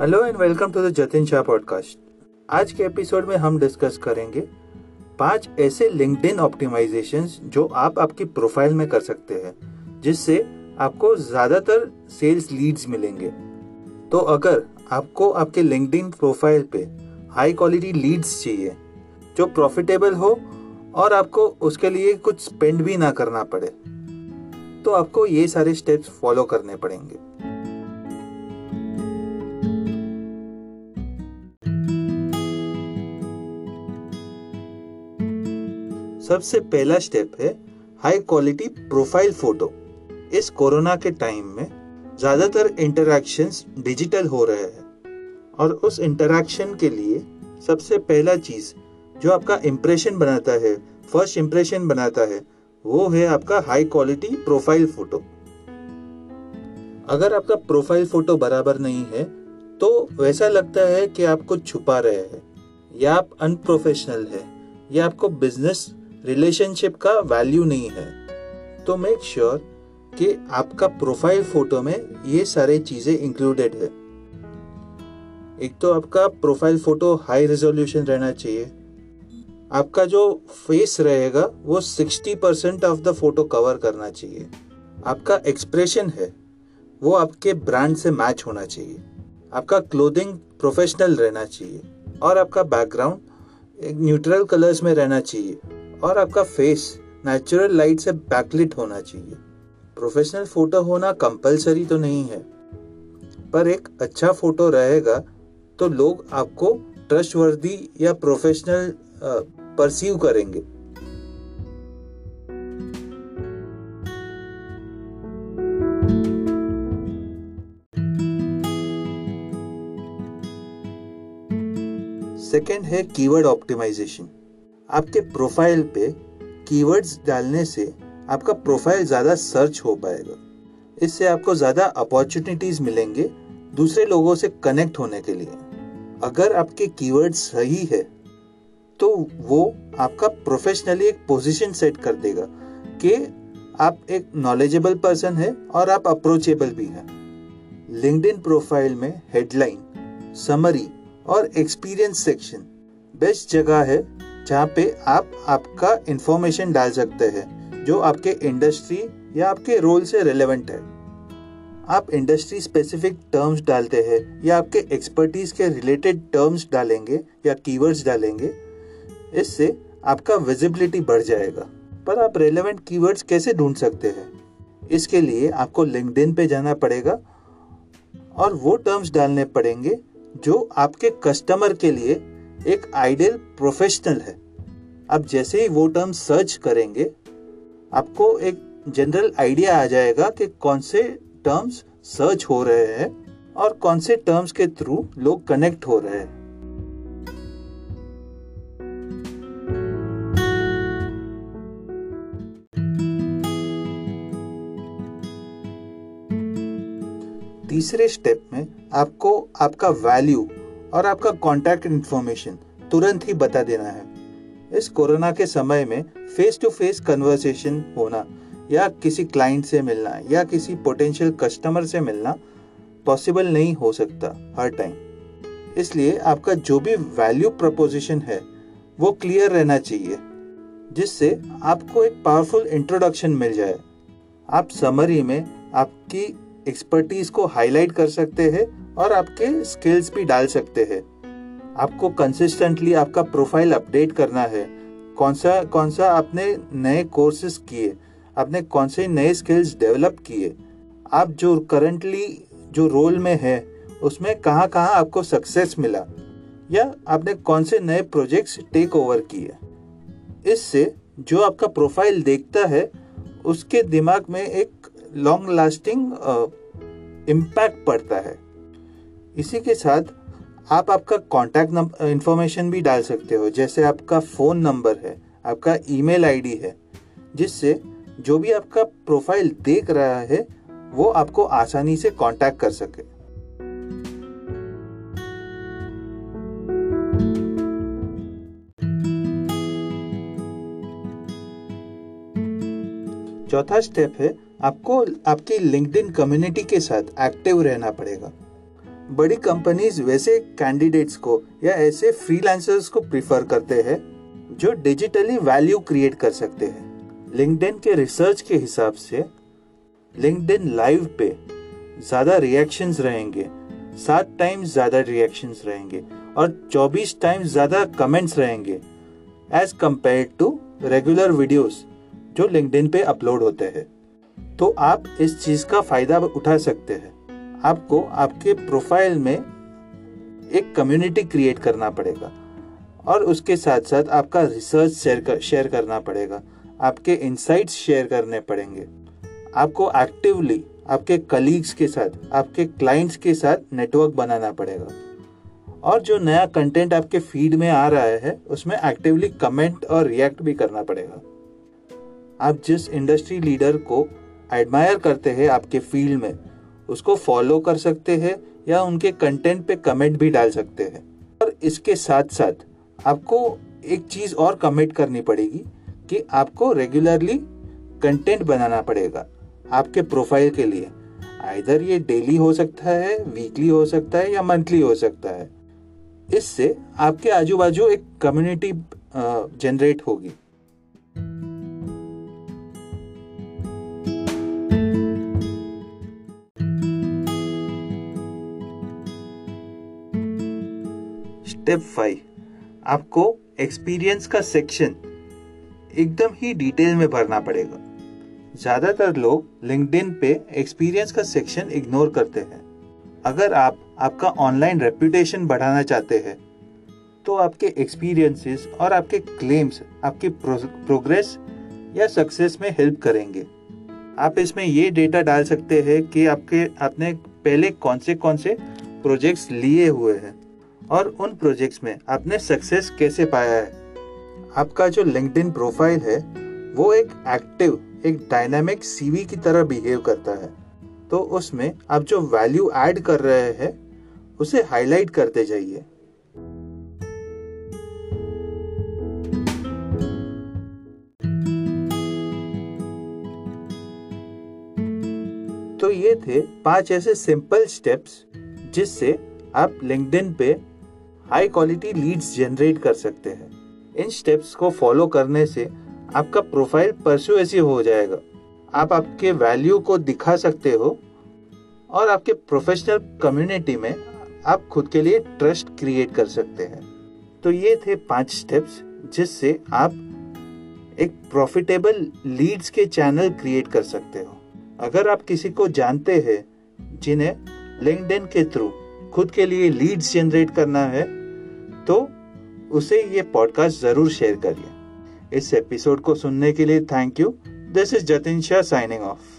Hello and welcome to the Jatin Shah podcast आज के episode में हम डिस्कस करेंगे पाँच ऐसे लिंक्डइन ऑप्टिमाइजेशन जो आप आपकी प्रोफ़ाइल में कर सकते हैं, जिससे आपको ज़्यादातर सेल्स लीड्स मिलेंगे। तो अगर आपको आपके लिंक्डइन प्रोफ़ाइल पे हाई क्वालिटी लीड्स चाहिए, जो प्रॉफिटेबल हो और आपको उसके लिए कुछ स्पेंड भी ना करना पड़े तो आपको ये सारे स्टेप्स फॉलो करने पड़ेंगे। सबसे पहला स्टेप है हाई क्वालिटी प्रोफ़ाइल फ़ोटो इस कोरोना के टाइम में ज़्यादातर इंटरैक्शंस डिजिटल हो रहे हैं और उस इंटरैक्शन के लिए सबसे पहला चीज़ जो आपका इम्प्रेशन बनाता है फ़र्स्ट इम्प्रेशन बनाता है, वो है आपका हाई क्वालिटी प्रोफ़ाइल फ़ोटो अगर आपका प्रोफ़ाइल फ़ोटो बराबर नहीं है तो वैसा लगता है कि आप कुछ छुपा रहे हैं, या आप अनप्रोफेशनल है, या आपको बिज़नेस रिलेशनशिप का वैल्यू नहीं है। तो मेक श्योर sure कि आपका प्रोफ़ाइल फ़ोटो में ये सारे चीज़ें इंक्लूडेड है। एक तो आपका प्रोफ़ाइल फ़ोटो हाई रेजोल्यूशन रहना चाहिए। आपका जो फेस रहेगा, वो 60 percent of the photo cover करना चाहिए। आपका एक्सप्रेशन है, वो आपके ब्रांड से मैच होना चाहिए। आपका क्लोथिंग प्रोफेशनल रहना चाहिए। और आपका बैकग्राउंड एक न्यूट्रल कलर्स में रहना चाहिए। और आपका फेस नेचुरल लाइट से बैकलिट होना चाहिए। प्रोफेशनल फ़ोटो होना कंपलसरी तो नहीं है। पर एक अच्छा फ़ोटो रहेगा तो लोग आपको ट्रस्टवर्दी या प्रोफेशनल परसीव करेंगे। सेकेंड है कीवर्ड ऑप्टिमाइजेशन आपके प्रोफ़ाइल पे कीवर्ड्स डालने से आपका प्रोफ़ाइल ज़्यादा सर्च हो पाएगा। इससे आपको ज़्यादा अपॉर्चुनिटीज़ मिलेंगे दूसरे लोगों से कनेक्ट होने के लिए। अगर आपके कीवर्ड्स सही है तो वो आपका प्रोफेशनली एक पोजीशन सेट कर देगा कि आप एक नॉलेजेबल पर्सन है और आप अप्रोचेबल भी हैं। लिंक्डइन प्रोफ़ाइल में हेडलाइन समरी और एक्सपीरियंस सेक्शन बेस्ट जगह है जहाँ पे आप आपका इंफॉर्मेशन डाल सकते हैं, जो आपके इंडस्ट्री या आपके रोल से रिलेवेंट है। आप इंडस्ट्री स्पेसिफिक टर्म्स डालते हैं या आपके एक्सपर्टीज के रिलेटेड टर्म्स डालेंगे या कीवर्ड्स डालेंगे, इससे आपका विजिबिलिटी बढ़ जाएगा। पर आप रेलेवेंट कीवर्ड्स कैसे ढूंढ सकते हैं? इसके लिए आपको लिंक्डइन पे जाना पड़ेगा और वो टर्म्स डालने पड़ेंगे जो आपके कस्टमर के लिए एक आइडियल प्रोफेशनल है। अब जैसे ही वो टर्म सर्च करेंगे, आपको एक जनरल आइडिया आ जाएगा कि कौन से टर्म्स सर्च हो रहे हैं और कौन से टर्म्स के थ्रू लोग कनेक्ट हो रहे हैं। तीसरे स्टेप में आपको आपका वैल्यू और आपका कॉन्टैक्ट इन्फॉर्मेशन तुरंत ही बता देना है। इस कोरोना के समय में फेस टू फेस कन्वर्सेशन होना, या किसी क्लाइंट से मिलना, या किसी पोटेंशियल कस्टमर से मिलना पॉसिबल नहीं हो सकता हर टाइम इसलिए आपका जो भी वैल्यू प्रपोजिशन है, वो क्लियर रहना चाहिए, जिससे आपको एक पावरफुल इंट्रोडक्शन मिल जाए। आप समरी में आपकी एक्सपर्टीज को हाईलाइट कर सकते हैं और आपके स्किल्स भी डाल सकते हैं। आपको कंसिस्टेंटली आपका प्रोफ़ाइल अपडेट करना है। कौन सा कौन सा आपने नए कोर्सेज किए? आपने कौन से नए स्किल्स डेवलप किए? आप जो करंटली जो रोल में है, उसमें कहाँ कहाँ आपको सक्सेस मिला? या आपने कौन से नए प्रोजेक्ट्स टेक ओवर किए? इससे जो आपका प्रोफ़ाइल देखता है, उसके दिमाग में एक लॉन्ग लास्टिंग इम्पैक्ट पड़ता है। इसी के साथ आप आपका कॉन्टैक्ट इंफॉर्मेशन भी डाल सकते हो। जैसे आपका फ़ोन नंबर है, आपका ईमेल आईडी है, जिससे जो भी आपका प्रोफ़ाइल देख रहा है, वो आपको आसानी से कांटेक्ट कर सके। चौथा स्टेप है, आपको आपकी लिंक्डइन कम्युनिटी के साथ एक्टिव रहना पड़ेगा। बड़ी कंपनीज़ वैसे कैंडिडेट्स को या ऐसे फ्रीलांसर्स को प्रिफर करते हैं जो डिजिटली वैल्यू क्रिएट कर सकते हैं। लिंक्डइन के रिसर्च के हिसाब से लिंक्डइन लाइव पे ज़्यादा रिएक्शंस रहेंगे, सात टाइम्स ज़्यादा रिएक्शंस रहेंगे और 24 टाइम्स ज़्यादा कमेंट्स रहेंगे as compare to regular videos जो लिंक्डइन पे अपलोड होते हैं। तो आप इस चीज़ का फ़ायदा उठा सकते हैं। आपको आपके प्रोफ़ाइल में एक कम्युनिटी क्रिएट करना पड़ेगा और उसके साथ साथ आपका रिसर्च शेयर कर, शेयर करना पड़ेगा। आपके इंसाइट्स शेयर करने पड़ेंगे। आपको एक्टिवली आपके कलीग्स के साथ आपके क्लाइंट्स के साथ नेटवर्क बनाना पड़ेगा। और जो नया कंटेंट आपके फ़ीड में आ रहा है उसमें एक्टिवली कमेंट और रिएक्ट भी करना पड़ेगा। आप जिस इंडस्ट्री लीडर को एडमायर करते हैं आपके फ़ील्ड में उसको फॉलो कर सकते हैं या उनके कंटेंट पे कमेंट भी डाल सकते हैं। और इसके साथ साथ आपको एक चीज़ और कमिट करनी पड़ेगी कि आपको रेगुलरली कंटेंट बनाना पड़ेगा आपके प्रोफ़ाइल के लिए। आइधर ये डेली हो सकता है वीकली हो सकता है या मंथली हो सकता है। इससे आपके आजू बाजू एक कम्युनिटी जनरेट होगी। स्टेप फाइव आपको एक्सपीरियंस का सेक्शन एकदम ही डिटेल में भरना पड़ेगा। ज़्यादातर लोग लिंक्डइन पे एक्सपीरियंस का सेक्शन इग्नोर करते हैं। अगर आप आपका ऑनलाइन रेपुटेशन बढ़ाना चाहते हैं तो आपके एक्सपीरियंसेस और आपके क्लेम्स आपकी प्रोग्रेस या सक्सेस में हेल्प करेंगे। आप इसमें ये डेटा डाल सकते हैं कि आपके, आपने पहले कौन से कौन से प्रोजेक्ट्स लिए हुए हैं। और उन प्रोजेक्ट्स में आपने सक्सेस कैसे पाया है? आपका जो लिंक्डइन प्रोफ़ाइल है, वो एक एक्टिव एक डायनामिक सीवी की तरह बिहेव करता है। तो उसमें आप जो वैल्यू ऐड कर रहे हैं, उसे हाईलाइट करते जाइए। तो ये थे पाँच ऐसे सिंपल स्टेप्स जिससे आप लिंक्डइन पे हाई क्वालिटी लीड्स जनरेट कर सकते हैं। इन स्टेप्स को फॉलो करने से आपका प्रोफ़ाइल परसुएसिव हो जाएगा। आप आपके वैल्यू को दिखा सकते हो और आपके प्रोफेशनल कम्युनिटी में आप खुद के लिए ट्रस्ट क्रिएट कर सकते हैं। तो ये थे पाँच स्टेप्स जिससे आप एक प्रॉफिटेबल लीड्स के चैनल क्रिएट कर सकते हो। अगर आप किसी को जानते हैं, जिन्हें लिंक्डइन के थ्रू खुद के लिए लीड्स जनरेट करना है तो उसे ये पॉडकास्ट ज़रूर शेयर करिए। इस एपिसोड को सुनने के लिए thank you this is Jatin Shah signing off